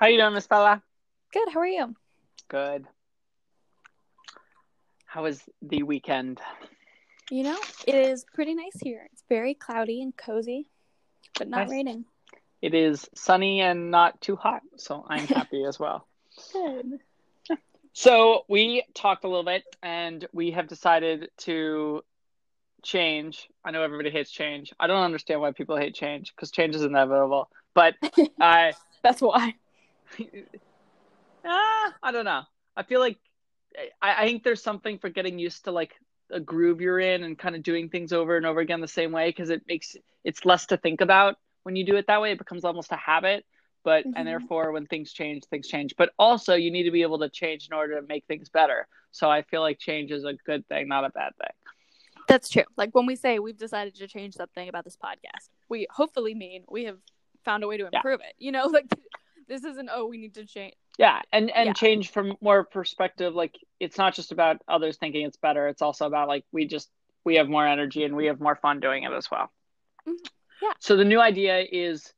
How you doing, Miss Bella? Good. How are you? Good. How was the weekend? You know, it is pretty nice here. It's very cloudy and cozy, but not Nice. raining. It is sunny and not too hot, so I'm happy as well. Good. So we talked a little bit, and we have decided to change. I know everybody hates change. I don't understand why people hate change because change is inevitable. But I, That's why. ah, I don't know. I feel like I, I think there's something for getting used to like a groove you're in and kind of doing things over and over again the same way because it makes it's less to think about when you do it that way. It becomes almost a habit. But Mhm. and therefore, when things change, things change. But also, you need to be able to change in order to make things better. So I feel like change is a good thing, not a bad thing. That's true. Like when we say we've decided to change something about this podcast, we hopefully mean we have found a way to Yeah. improve it. You know, like this isn't oh we need to change. Yeah, and and Yeah. change from more perspective. Like it's not just about others thinking it's better. It's also about like we just we have more energy and we have more fun doing it as well. Mhm. Yeah. So the new idea is,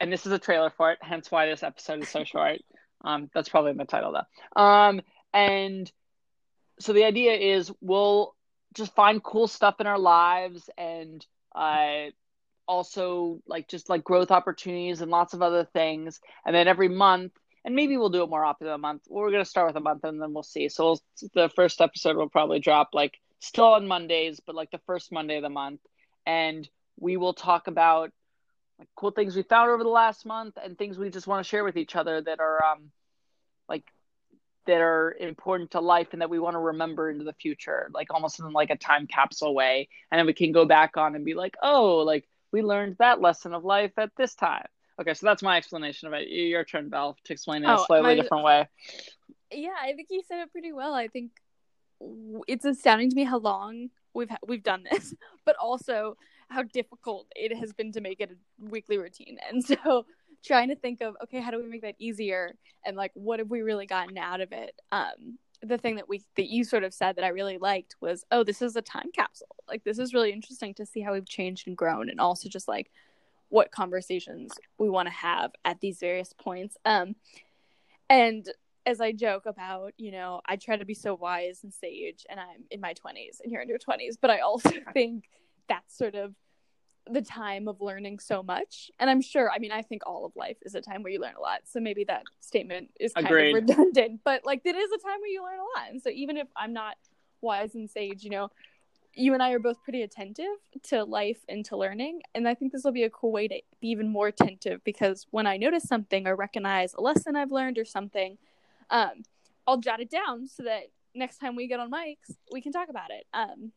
and this is a trailer for it. Hence why this episode is so short. Um, that's probably in the title though. Um, and so the idea is we'll just find cool stuff in our lives and uh also like just like growth opportunities and lots of other things. And then every month and maybe we'll do it more often than a month. We're going to start with a month and then we'll see. So we'll, the first episode will probably drop like still on mondays but like the first monday of the month. And we will talk about like cool things we found over the last month and things we just want to share with each other that are um like that are important to life and that we want to remember into the future like almost in like a time capsule way. And then we can go back on and be like oh like we learned that lesson of life at this time okay so that's my explanation of it your turn Belle, to explain it in a Oh, slightly my- different way Yeah, I think you said it pretty well. I think it's astounding to me how long we've ha- we've done this, but also how difficult it has been to make it a weekly routine. And so trying to think of okay, how do we make that easier and like what have we really gotten out of it? Um the thing that we that you sort of said that I really liked was, oh, this is a time capsule. Like this is really interesting to see how we've changed and grown and also just like what conversations we want to have at these various points. Um and as I joke about, you know, I try to be so wise and sage, and I'm in my 20s and you're in your 20s, but I also think that's sort of the time of learning so much. And I'm sure, I mean, I think all of life is a time where you learn a lot. So maybe that statement is kind Agreed. of redundant, but like it is a time where you learn a lot. And so even if I'm not wise and sage, you know, you and I are both pretty attentive to life and to learning. And I think this will be a cool way to be even more attentive because when I notice something or recognize a lesson I've learned or something, um, I'll jot it down so that next time we get on mics, we can talk about it. Um,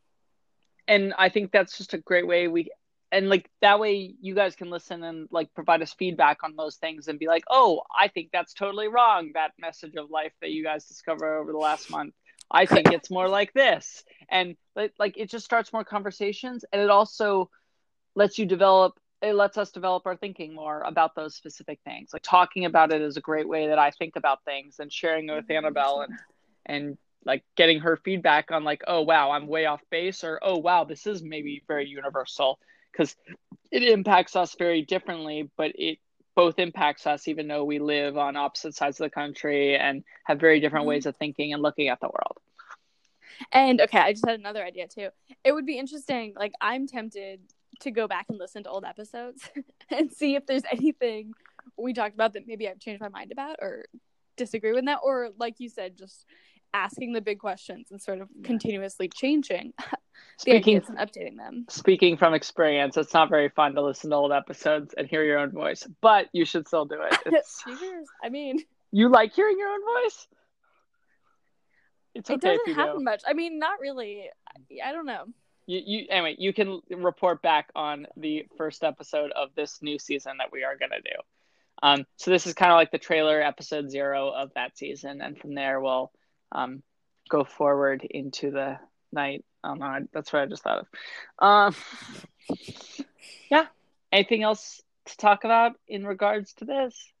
and I think that's just a great way we and like that way you guys can listen and like provide us feedback on those things and be like, oh, I think that's totally wrong. That message of life that you guys discovered over the last month. I think it's more like this, and like it just starts more conversations, and it also lets you develop. It lets us develop our thinking more about those specific things. Like talking about it is a great way that I think about things, and sharing it with Annabelle and and like getting her feedback on like oh wow i'm way off base or oh wow this is maybe very universal because it impacts us very differently but it both impacts us even though we live on opposite sides of the country and have very different Mhm. ways of thinking and looking at the world And okay, I just had another idea too. It would be interesting. Like, I'm tempted to go back and listen to old episodes and see if there's anything we talked about that maybe I've changed my mind about or disagree with that, or like you said, just asking the big questions and sort of continuously changing the speaking ideas and updating them. speaking from experience it's not very fun to listen to old episodes and hear your own voice but you should still do it Cheers. I mean, you like hearing your own voice it's it okay if doesn't happen do much. I mean, not really. I, I don't know. you, you anyway you can report back on the first episode of this new season that we are going to do um, so this is kind of like the trailer episode zero of that season and from there we'll um, go forward into the night. No that's what i just thought of. Um, yeah. Anything else to talk about in regards to this?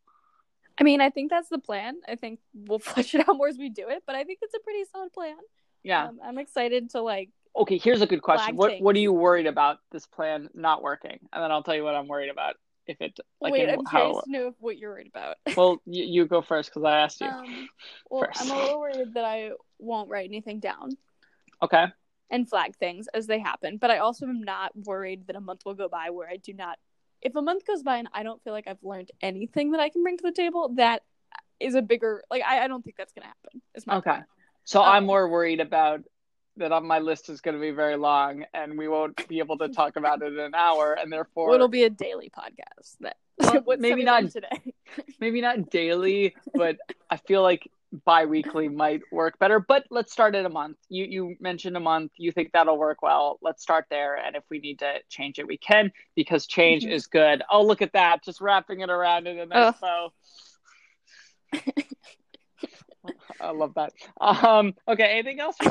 I mean, I think that's the plan. I think we'll flesh it out more as we do it, but I think it's a pretty solid plan. yeah. Um, I'm excited to like. okay here's a good question. what what are you worried about this plan not working? And then i'll tell you what i'm worried about if it like Wait, in I'm how curious to know what you're worried about. well you, you go first because I asked you. Um, well, first. I'm a little worried that I won't write anything down okay. and flag things as they happen, but I also am not worried that a month will go by where I do not. If a month goes by and I don't feel like I've learned anything that I can bring to the table, that is a bigger like I, I don't think that's gonna happen. Is my Okay. point. So I'm Um, more worried about that on my list is going to be very long and we won't be able to talk about it in an hour and therefore Well, it'll be a daily podcast. That Well, maybe not- today. maybe not daily, but I feel like bi-weekly might work better. But let's start at a month. You you mentioned a month. You think that'll work well. Let's start there. And if we need to change it, we can because change Mhm. is good. Oh, look at that! Just wrapping it around in a nice bow. I love that. Um, okay, anything else?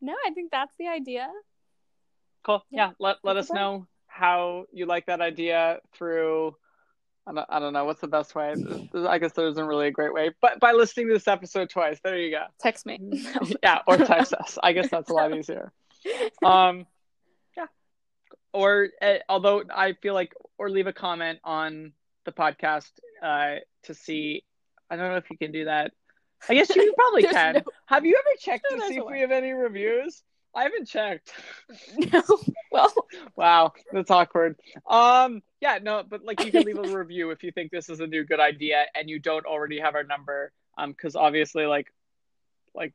No, I think that's the idea. Cool. Yeah. Yeah. Let let That's us know how you like that idea through. I don't, I don't know what's the best way. I guess there isn't really a great way, but by listening to this episode twice, there you go. Text me. yeah, or text us. I guess that's a lot easier. Um, yeah. Or uh, although I feel like, or leave a comment on the podcast uh, to see. I don't know if you can do that. I guess you probably can. no- Have you ever checked No, to see if we have any reviews? I haven't checked. no. Well, Wow, that's awkward. Um, yeah, no, but like you can leave a review if you think this is a new good idea and you don't already have our number. Um, because obviously, like, like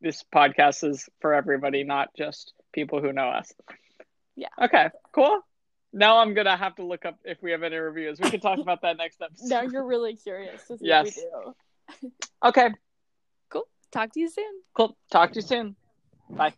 this podcast is for everybody, not just people who know us. Yeah. Okay. Cool. Now I'm gonna have to look up if we have any reviews. We can talk about that next episode. now you're really curious to see Yes. what we do. Okay. Cool. Talk to you soon. Cool. Talk to you soon. Bye.